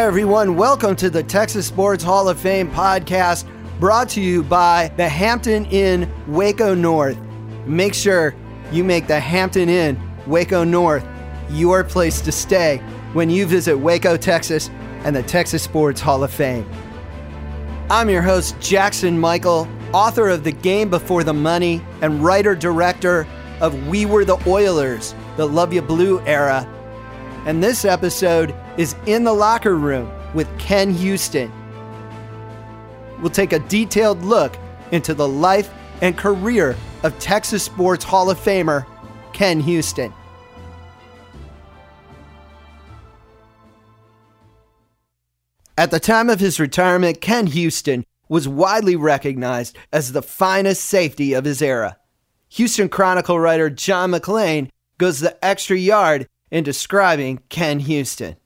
Hi, everyone. Welcome to the Texas Sports Hall of Fame podcast brought to you by the Hampton Inn Waco North. Make sure you make the Hampton Inn Waco North your place to stay when you visit Waco, Texas and the Texas Sports Hall of Fame. I'm your host, Jackson Michael, author of The Game Before the Money and writer director of We Were the Oilers, the Luv Ya Blue era. And this episode is In the Locker Room with Ken Houston. We'll take a detailed look into the life and career of Texas Sports Hall of Famer Ken Houston. At the time of his retirement, Ken Houston was widely recognized as the finest safety of his era. Houston Chronicle writer John McClain goes the extra yard in describing Ken Houston.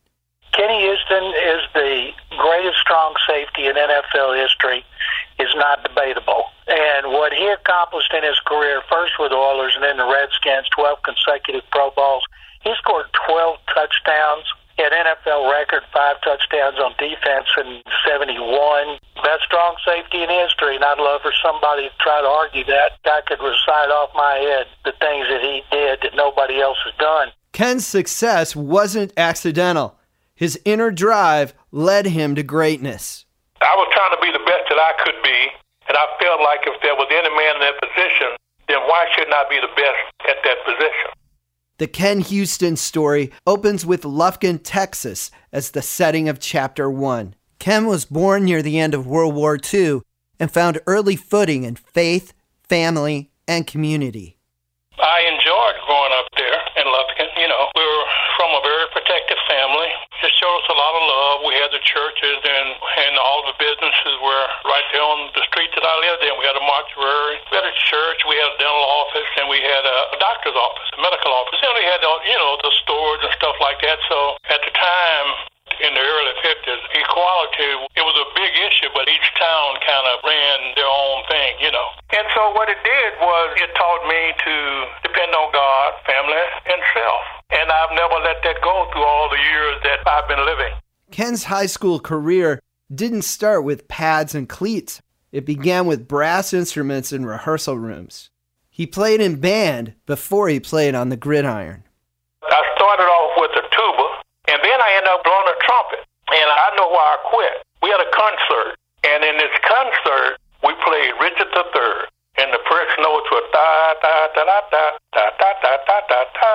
Kenny Houston is the greatest strong safety in NFL history is not debatable. And what he accomplished in his career, first with Oilers and then the Redskins, 12 consecutive Pro Bowls, he scored 12 touchdowns. Had NFL record five touchdowns on defense in 71. Best strong safety in history, and I'd love for somebody to try to argue that. I could recite off my head the things that he did that nobody else has done. Ken's success wasn't accidental. His inner drive led him to greatness. I was trying to be the best that I could be, and I felt like if there was any man in that position, then why shouldn't I be the best at that position? The Ken Houston story opens with Lufkin, Texas, as the setting of Chapter 1. Ken was born near the end of World War II and found early footing in faith, family, and community. I enjoyed growing up there in Lufkin. You know, we were from a very protective family. It showed us a lot of love. We had the churches and and all the businesses were right there on the street that I lived in. We had a mortuary, we had a church, we had a dental office, and we had a, a doctor's office, a medical office. And we had you know the stores and stuff like that. So at the time, in the early 50s, equality, it was a big issue, but each town kind of ran their own thing, you know. And so what it did was it taught me to depend on God, family, and self. And I've never let that go through all the years that I've been living. Ken's high school career didn't start with pads and cleats. It began with brass instruments in rehearsal rooms. He played in band before he played on the gridiron. I started off with a tuba, and then I ended up blowing a trumpet. And I know why I quit. We had a concert, and in this concert, we played Richard III. And the first notes were da da da da da da da da da da da,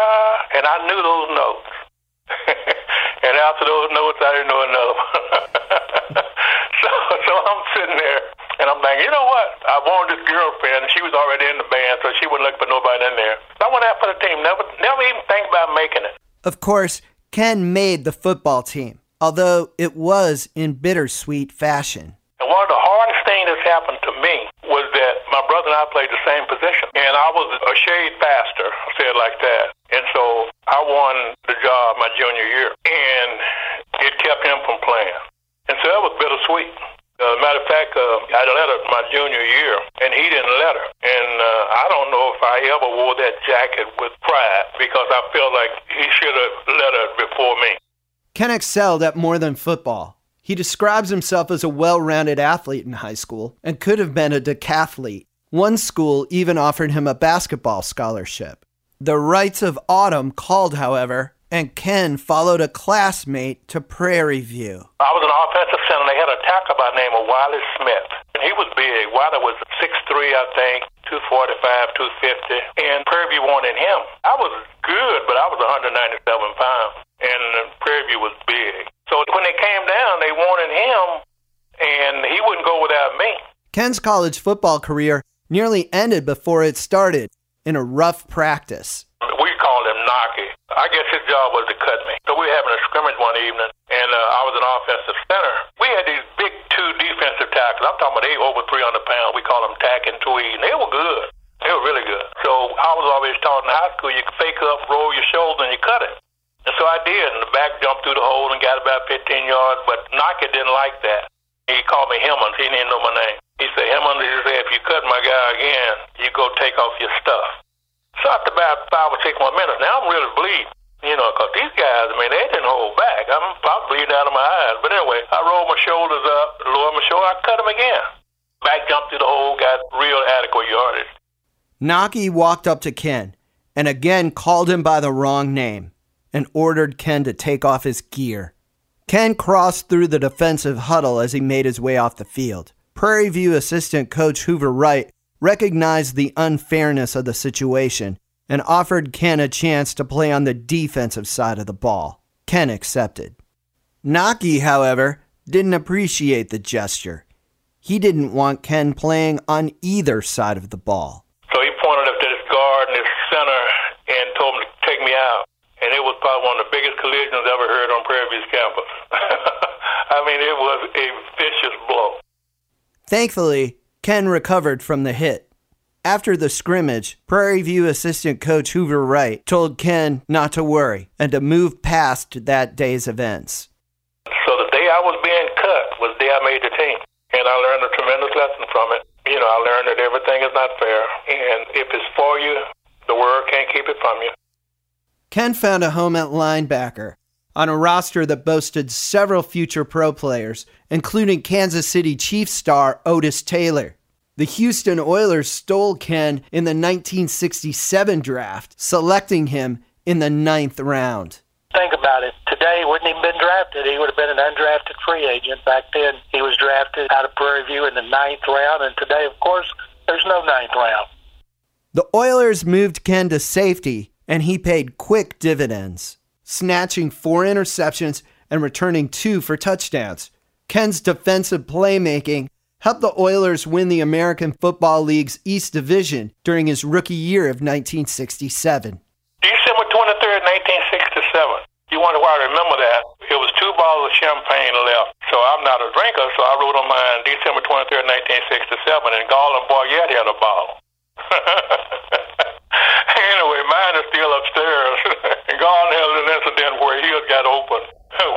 and I knew those notes. and after those notes, I didn't know another one. so, so I'm sitting there, and I'm thinking, you know what? I wanted this girlfriend, and she was already in the band, so she wouldn't look for nobody in there. So I went out for the team. Never, never even think about making it. Of course, Ken made the football team, although it was in bittersweet fashion. And one of the hardest things that's happened to me was that my brother and I played the same position, and I was a shade faster, I'll say it like that. And so I won the job my junior year, and it kept him from playing. And so that was bittersweet. Uh, matter of fact, uh, I let her my junior year, and he didn't let her. And uh, I don't know if I ever wore that jacket with pride because I feel like he should have let her before me. Ken excelled at more than football. He describes himself as a well rounded athlete in high school and could have been a decathlete. One school even offered him a basketball scholarship. The Rites of Autumn called, however, and Ken followed a classmate to Prairie View. I was an offensive center. And they had a tackle by the name of Wiley Smith. And he was big. Wiley was 6'3", I think, 245, 250. And Prairie View wanted him. I was good, but I was 197 pounds. And Prairie View was big. So when they came down, they wanted him, and he wouldn't go without me. Ken's college football career nearly ended before it started in a rough practice. We called him Knocky. I guess his job was to cut me. So we were having a scrimmage one evening, and uh, I was an offensive center. We had these big two defensive tackles. I'm talking about they over 300 pounds. We call them tack and tweed, and they were good. They were really good. So I was always taught in high school you fake up, roll your shoulder, and you cut it. So I did, and the back jumped through the hole and got about 15 yards, but Knocky didn't like that. He called me Hemmons. He didn't know my name. He said, Hemmons, he said, if you cut my guy again, you go take off your stuff. So after about five or six more minutes, now I'm really bleeding. You know, because these guys, I mean, they didn't hold back. I'm probably bleeding out of my eyes. But anyway, I rolled my shoulders up, lowered my shoulder, I cut him again. Back jumped through the hole, got real adequate yardage. Naki walked up to Ken and again called him by the wrong name and ordered Ken to take off his gear. Ken crossed through the defensive huddle as he made his way off the field. Prairie View assistant coach Hoover Wright recognized the unfairness of the situation and offered Ken a chance to play on the defensive side of the ball. Ken accepted. Naki, however, didn't appreciate the gesture. He didn't want Ken playing on either side of the ball. So he pointed up to this guard and this center and told him to take me out. One of the biggest collisions ever heard on Prairie View's campus. I mean, it was a vicious blow. Thankfully, Ken recovered from the hit. After the scrimmage, Prairie View assistant coach Hoover Wright told Ken not to worry and to move past that day's events. So the day I was being cut was the day I made the team. And I learned a tremendous lesson from it. You know, I learned that everything is not fair. And if it's for you, the world can't keep it from you. Ken found a home at linebacker on a roster that boasted several future pro players, including Kansas City Chiefs star Otis Taylor. The Houston Oilers stole Ken in the 1967 draft, selecting him in the ninth round. Think about it. Today, he wouldn't even been drafted. He would have been an undrafted free agent. Back then, he was drafted out of Prairie View in the ninth round, and today, of course, there's no ninth round. The Oilers moved Ken to safety, and he paid quick dividends, snatching four interceptions and returning two for touchdowns. Ken's defensive playmaking helped the Oilers win the American Football League's East Division during his rookie year of 1967. December 23rd, 1967. You wonder why I remember that? It was two bottles of champagne left. So I'm not a drinker, so I wrote on mine December 23rd, 1967, and Garland Boyette had a bottle. anyway, mine is still upstairs. Garland had an incident where his got open.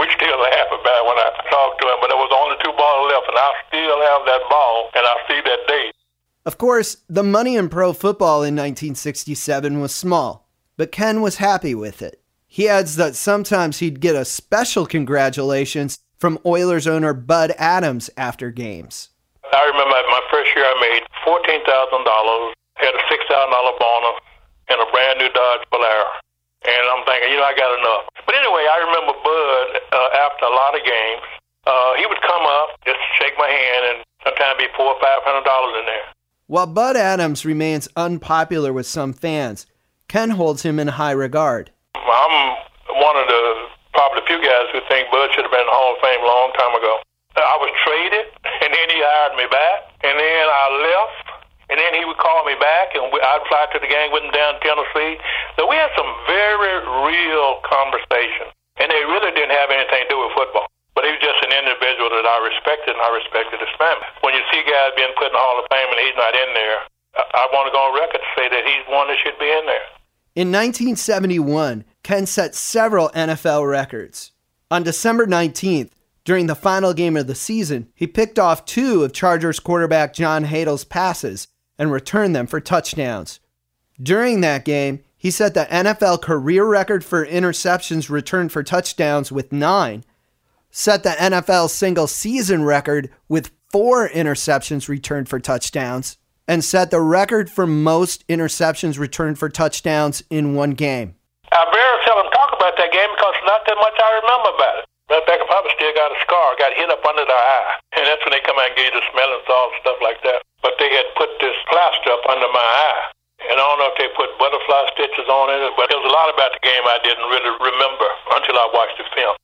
we still laugh about it when I talk to him, but there was only two bottles left, and I still have that ball, and I see that date. Of course, the money in pro football in 1967 was small, but Ken was happy with it. He adds that sometimes he'd get a special congratulations from Oilers owner Bud Adams after games. I remember my first year I made $14,000, had a $6,000 bonus, and a brand new Dodge Polara. And I'm thinking, you know, I got enough. But anyway, I remember Bud uh, after a lot of games. Uh, he would come up, just shake my hand, and sometimes be four or five hundred dollars in there. While Bud Adams remains unpopular with some fans, Ken holds him in high regard. I'm one of the probably few guys who think Bud should have been in the Hall of Fame a long time ago. I was traded, and then he hired me back, and then I left, and then he would call me back, and I'd fly to the game with him down Tennessee. So we had some very real conversations, and they really didn't have anything to do with football. But he was just an individual that I respected, and I respected his family. When you see guys being put in the Hall of Fame and he's not in there, I, I want to go on record to say that he's one that should be in there. In 1971, Ken set several NFL records. On December 19th, during the final game of the season, he picked off two of Chargers quarterback John Hadl's passes and returned them for touchdowns. During that game, he set the NFL career record for interceptions returned for touchdowns with nine, set the NFL single season record with four interceptions returned for touchdowns, and set the record for most interceptions returned for touchdowns in one game. I very seldom talk about that game because not that much I remember about it. Matter of fact, I probably still got a scar. Got hit up under the eye. And that's when they come out and give you the smelling salts and stuff like that. But they had put this plaster up under my eye. And I don't know if they put butterfly stitches on it, but there's a lot about the game I didn't really remember until I watched the film.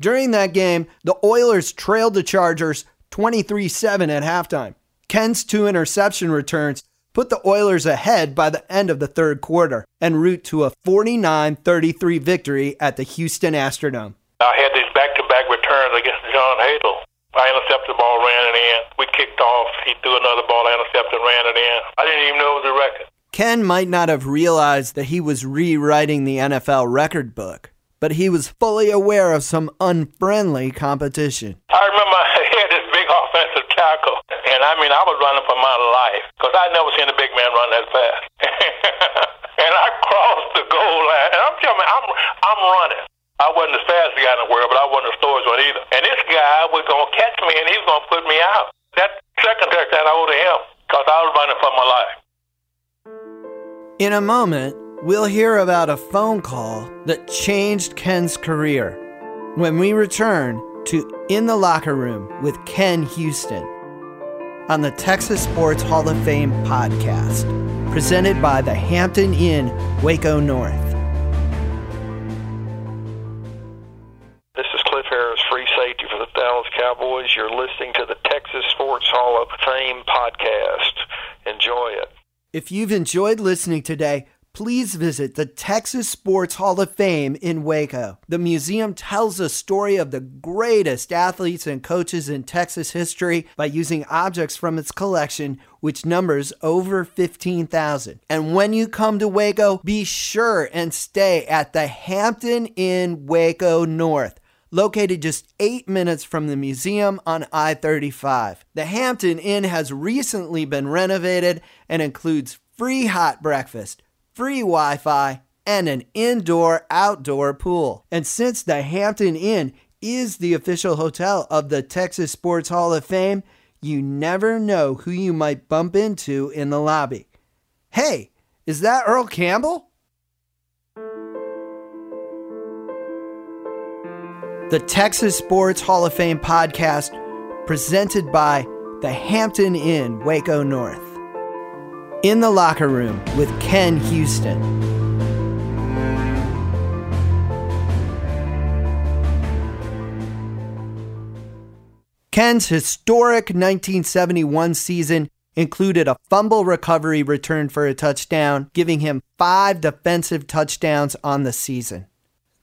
During that game, the Oilers trailed the Chargers 23 7 at halftime. Ken's two interception returns put the Oilers ahead by the end of the third quarter en route to a 49 33 victory at the Houston Astrodome. I had these back to back returns against John Hadl. I intercepted the ball, ran it in. We kicked off. He threw another ball, I intercepted, ran it in. I didn't even know it was a record. Ken might not have realized that he was rewriting the NFL record book, but he was fully aware of some unfriendly competition. I remember I had this big offensive tackle, and I mean, I was running for my life because I'd never seen a big man run that fast. and I crossed the goal line, and I'm telling you, I'm, I'm running. I wasn't the fastest guy in the world, but I wasn't the slowest one either. And this guy was going to catch me, and he was going to put me out. That second touchdown I owed to him because I was running for my life. In a moment, we'll hear about a phone call that changed Ken's career when we return to In the Locker Room with Ken Houston on the Texas Sports Hall of Fame podcast, presented by the Hampton Inn, Waco North. This is Cliff Harris, free safety for the Dallas Cowboys. You're listening to the Texas Sports Hall of Fame podcast. Enjoy it. If you've enjoyed listening today, please visit the Texas Sports Hall of Fame in Waco. The museum tells the story of the greatest athletes and coaches in Texas history by using objects from its collection, which numbers over 15,000. And when you come to Waco, be sure and stay at the Hampton Inn Waco North located just eight minutes from the museum on I 35. The Hampton Inn has recently been renovated and includes free hot breakfast, free Wi Fi, and an indoor outdoor pool. And since the Hampton Inn is the official hotel of the Texas Sports Hall of Fame, you never know who you might bump into in the lobby. Hey, is that Earl Campbell? The Texas Sports Hall of Fame podcast presented by the Hampton Inn, Waco North. In the Locker Room with Ken Houston. Ken's historic 1971 season included a fumble recovery return for a touchdown, giving him five defensive touchdowns on the season.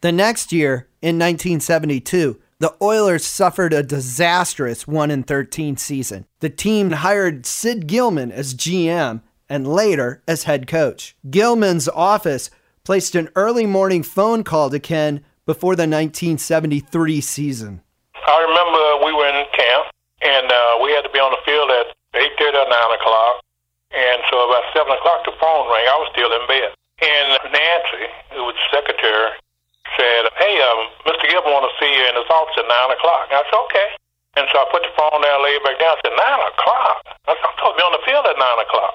The next year, in 1972, the Oilers suffered a disastrous 1 13 season. The team hired Sid Gilman as GM and later as head coach. Gilman's office placed an early morning phone call to Ken before the 1973 season. I remember we were in camp, and uh, we had to be on the field at 8.30 or 9 o'clock. And so about 7 o'clock, the phone rang. I was still in bed. And Nancy, who was secretary, said, hey, um, Mr. Gilman want to see you in his office at 9 o'clock. I said, okay. And so I put the phone down, laid back down. I said, 9 o'clock? I said, I'm supposed to be on the field at 9 o'clock.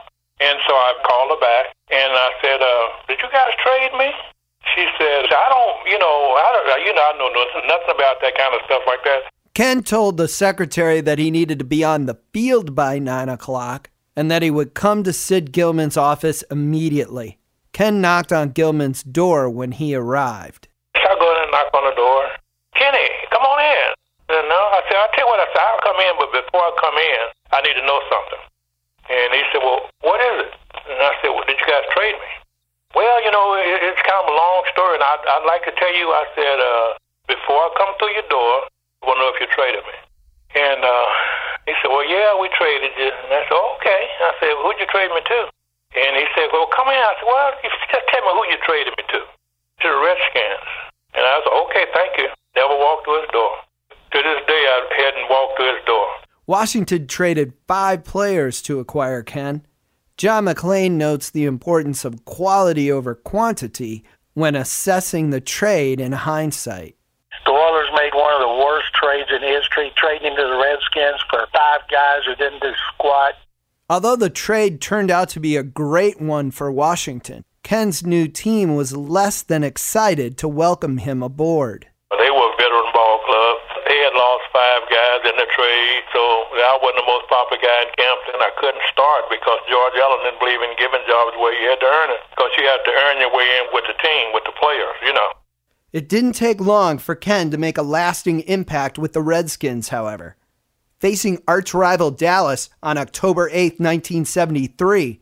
And so I called her back, and I said, uh, did you guys trade me? She said, I don't, you know, I don't, you know, I know nothing, about that kind of stuff like that. Ken told the secretary that he needed to be on the field by 9 o'clock and that he would come to Sid Gilman's office immediately. Ken knocked on Gilman's door when he arrived. So I go in and knock on the door. Kenny, come on in. And no, I said, I'll tell you what, I said, I'll come in, but before I come in, I need to know something. And he said, well, what is it? And I said, well, did you guys trade me? Well, you know, it, it's kind of a long story, and I'd, I'd like to tell you, I said, uh, before I come through your door, I want to know if you traded me. And uh, he said, well, yeah, we traded you. And I said, okay. I said, who'd you trade me to? And he said, well, come in. I said, well, just tell me who you traded me to. To the Redskins. And I said, okay, thank you. Never walked to his door. To this day, I hadn't walked to his door. Washington traded five players to acquire Ken. John McClain notes the importance of quality over quantity when assessing the trade in hindsight. The Oilers made one of the worst trades in history, trading him to the Redskins for five guys who didn't do squat. Although the trade turned out to be a great one for Washington, Ken's new team was less than excited to welcome him aboard. They were a veteran ball club. They had lost five guys in the trade, so I wasn't the most popular guy in Campton. I couldn't start because George Allen didn't believe in giving jobs away. You had to earn it because you had to earn your way in with the team, with the players, you know. It didn't take long for Ken to make a lasting impact with the Redskins, however. Facing arch rival Dallas on October 8, 1973,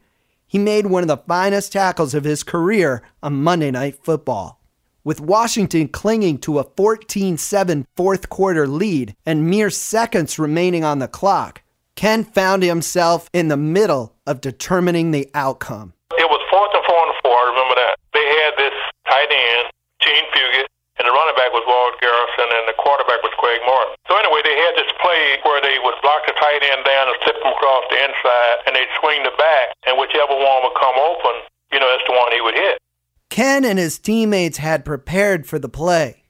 he made one of the finest tackles of his career on Monday Night Football. With Washington clinging to a 14 7 fourth quarter lead and mere seconds remaining on the clock, Ken found himself in the middle of determining the outcome. It was fourth and four and four. I remember that. They had this tight end, Jean Fugett, and the running back was Walt Garrison, and the quarterback was Craig Morton. So anyway, they had this play where they would block the tight end down and slip him across the inside, and they'd swing the back, and whichever one would come open, you know, that's the one he would hit. Ken and his teammates had prepared for the play.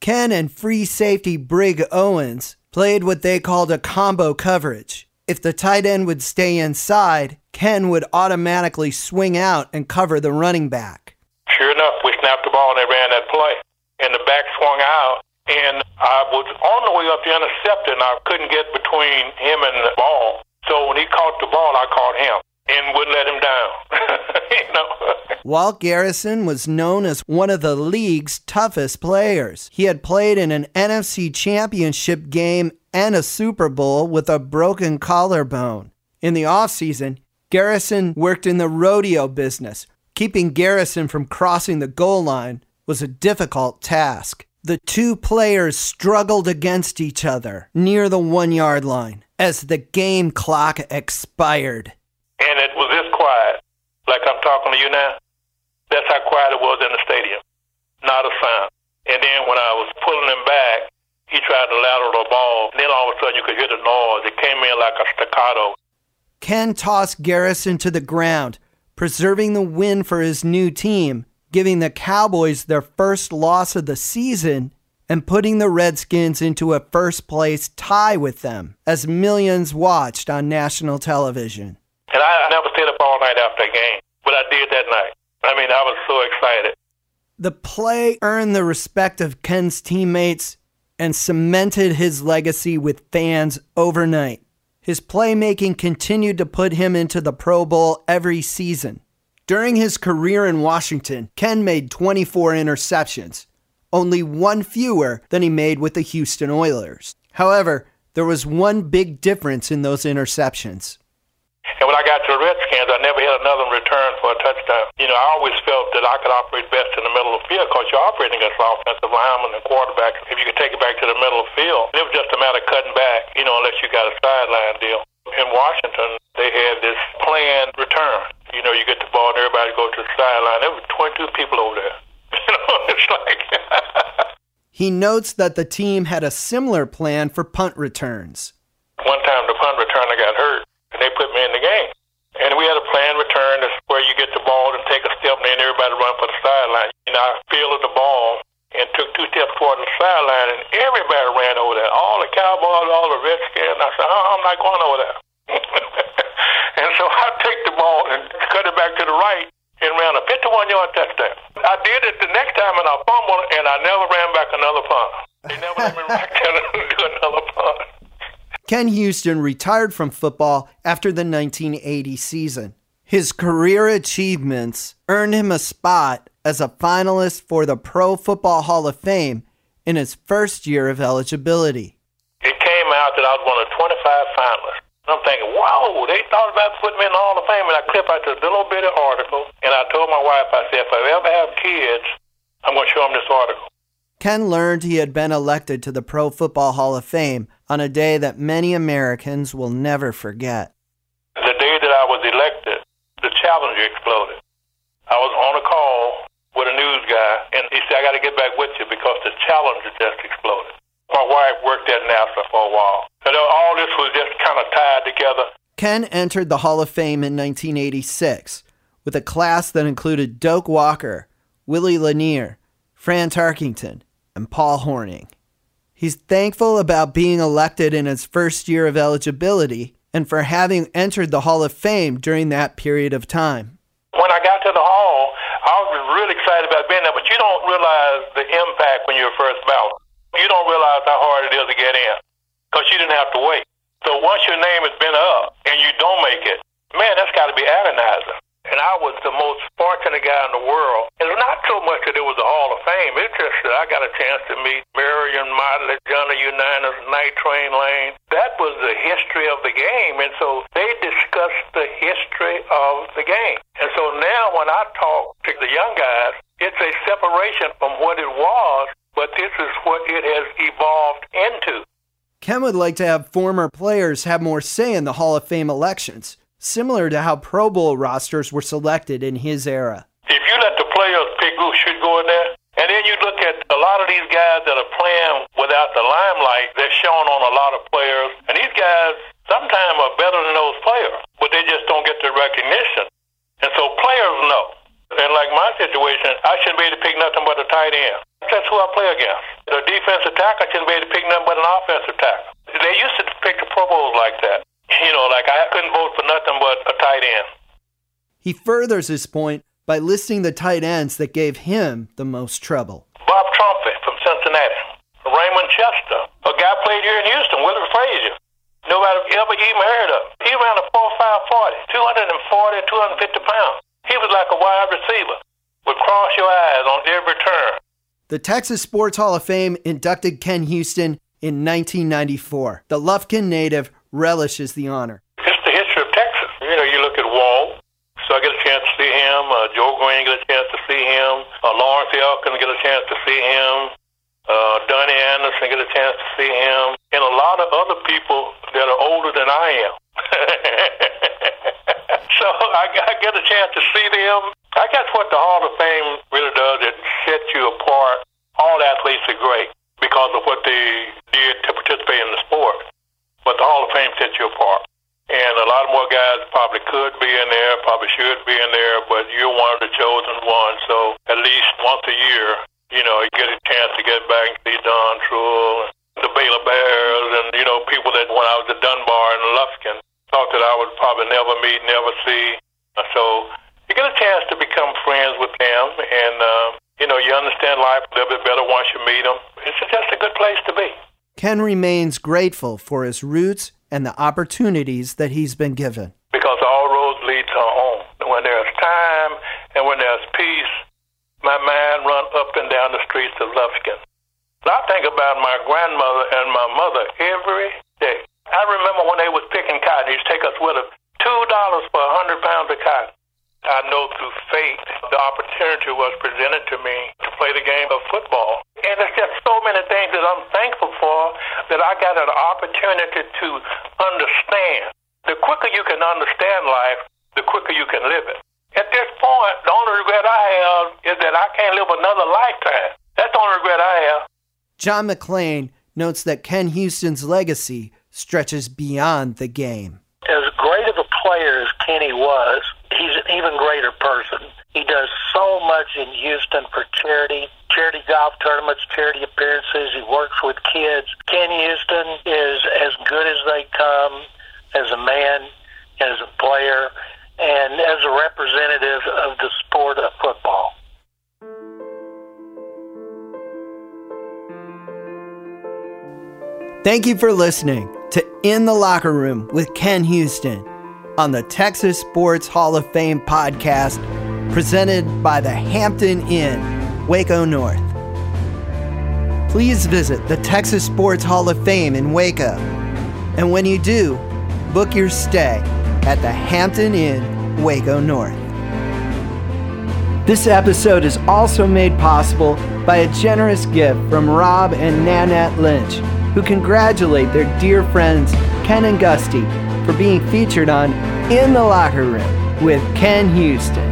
Ken and free safety Brig Owens played what they called a combo coverage. If the tight end would stay inside, Ken would automatically swing out and cover the running back. Sure enough, we snapped the ball and they ran that play. And the back swung out, and I was on the way up to intercept it, and I couldn't get between him and the ball. So when he caught the ball, I caught him and wouldn't let him down. you know. Walt Garrison was known as one of the league's toughest players. He had played in an NFC championship game and a Super Bowl with a broken collarbone. In the offseason, Garrison worked in the rodeo business. Keeping Garrison from crossing the goal line was a difficult task. The two players struggled against each other near the one yard line as the game clock expired. And it was this quiet, like I'm talking to you now. That's how quiet it was in the stadium. Not a sound. And then when I was pulling him back, he tried to lateral the ball. And then all of a sudden you could hear the noise. It came in like a staccato. Ken tossed Garrison to the ground, preserving the win for his new team, giving the Cowboys their first loss of the season and putting the Redskins into a first place tie with them as millions watched on national television. And I never stayed up all night after a game, but I did that night. I mean, I was so excited. The play earned the respect of Ken's teammates and cemented his legacy with fans overnight. His playmaking continued to put him into the Pro Bowl every season. During his career in Washington, Ken made 24 interceptions, only one fewer than he made with the Houston Oilers. However, there was one big difference in those interceptions. And when I got to the Redskins, I never hit another return for a touchdown. You know, I always felt that I could operate best in the middle of the field because you're operating against an offensive lineman and quarterback. If you could take it back to the middle of the field, it was just a matter of cutting back, you know, unless you got a sideline deal. In Washington, they had this planned return. You know, you get the ball and everybody go to the sideline. There were 22 people over there. You know, it's like. he notes that the team had a similar plan for punt returns. One time, the punt returner got hurt and they put me in the game. And we had a planned return where you get the ball and take a step and then everybody run for the sideline. Know, I fielded the ball and took two steps toward the sideline and everybody ran over there. All the Cowboys, all the Redskins. I said, oh, I'm not going over there. and so I take the ball and cut it back to the right and ran a 51 yard touchdown. I did it the next time and I fumbled and I never ran back another punt. They never let me back there to do. Ken Houston retired from football after the 1980 season. His career achievements earned him a spot as a finalist for the Pro Football Hall of Fame in his first year of eligibility. It came out that I was one of 25 finalists. I'm thinking, wow, they thought about putting me in the Hall of Fame. And I clip out this little bit of article, and I told my wife, I said, if I ever have kids, I'm going to show them this article. Ken learned he had been elected to the Pro Football Hall of Fame on a day that many Americans will never forget. The day that I was elected, the Challenger exploded. I was on a call with a news guy, and he said, I got to get back with you because the Challenger just exploded. My wife worked at NASA for a while. And all this was just kind of tied together. Ken entered the Hall of Fame in 1986 with a class that included Doak Walker, Willie Lanier, Fran Tarkenton, and Paul Hornung. He's thankful about being elected in his first year of eligibility and for having entered the Hall of Fame during that period of time. When I got to the Hall, I was really excited about being there, but you don't realize the impact when you're first ballot. You don't realize how hard it is to get in because you didn't have to wait. So once your name has been up and you don't make it, man, that's got to be agonizing and I was the most fortunate guy in the world. It's not so much that it was the Hall of Fame. It's just that I got a chance to meet Marion Motley, Johnny Unitas, Night Train Lane. That was the history of the game, and so they discussed the history of the game. And so now when I talk to the young guys, it's a separation from what it was, but this is what it has evolved into. Ken would like to have former players have more say in the Hall of Fame elections similar to how Pro Bowl rosters were selected in his era. If you let the players pick who should go in there, and then you look at a lot of these guys that are playing without the limelight, they're shown on a lot of players, and these guys sometimes are better than those players, but they just don't get the recognition. And so players know. And like my situation, I shouldn't be able to pick nothing but a tight end. That's who I play against. The defensive tackle, shouldn't be able to pick nothing but an offensive tackle. They used to pick the Pro Bowls like that. You know, like I couldn't vote for nothing but a tight end. He furthers his point by listing the tight ends that gave him the most trouble. Bob Trumpy from Cincinnati. Raymond Chester. A guy played here in Houston, Willie Frazier. Nobody ever even heard of. He ran a 4.540, 240, 250 pounds. He was like a wide receiver. Would cross your eyes on every turn. The Texas Sports Hall of Fame inducted Ken Houston in 1994. The Lufkin native relishes the honor. It's the history of Texas. You know, you look at Walt, so I get a chance to see him. Uh, Joe Greene get a chance to see him. Uh, Lawrence Elkins get a chance to see him. Uh, Donnie Anderson get a chance to see him. And a lot of other people that are older than I am. so I, I get a chance to see them. I guess what the Hall of Fame really does, it sets you apart. All athletes are great because of what they did to participate in the sport. But the Hall of Fame sets you apart. And a lot more guys probably could be in there, probably should be in there, but you're one of the chosen ones. So at least once a year, you know, you get a chance to get back and see Don Trull, the Baylor Bears, and, you know, people that when I was at Dunbar and Lufkin thought that I would probably never meet, never see. So you get a chance to become friends with them, and, uh, you know, you understand life a little bit better once you meet them. It's just a good place to be. Ken remains grateful for his roots and the opportunities that he's been given. Because all roads lead to home. When there's time and when there's peace, my mind run up and down the streets of Lufkin. I think about my grandmother and my mother every day. I remember when they was picking cotton, they used to take us with them. Two dollars for a hundred pounds of cotton. I know through fate the opportunity was presented to me to play the game of football. And there's just so many things that I'm thankful for that I got an opportunity to understand. The quicker you can understand life, the quicker you can live it. At this point, the only regret I have is that I can't live another lifetime. That's the only regret I have. John McClain notes that Ken Houston's legacy stretches beyond the game. As great of a player as Kenny was, he's an even greater person. He does so much in Houston for charity, charity golf tournaments, charity appearances. He works with kids. Ken Houston is as good as they come as a man, as a player, and as a representative of the sport of football. Thank you for listening to In the Locker Room with Ken Houston on the Texas Sports Hall of Fame podcast presented by the Hampton Inn, Waco North. Please visit the Texas Sports Hall of Fame in Waco. And when you do, book your stay at the Hampton Inn, Waco North. This episode is also made possible by a generous gift from Rob and Nanette Lynch, who congratulate their dear friends Ken and Gusty for being featured on In the Locker Room with Ken Houston.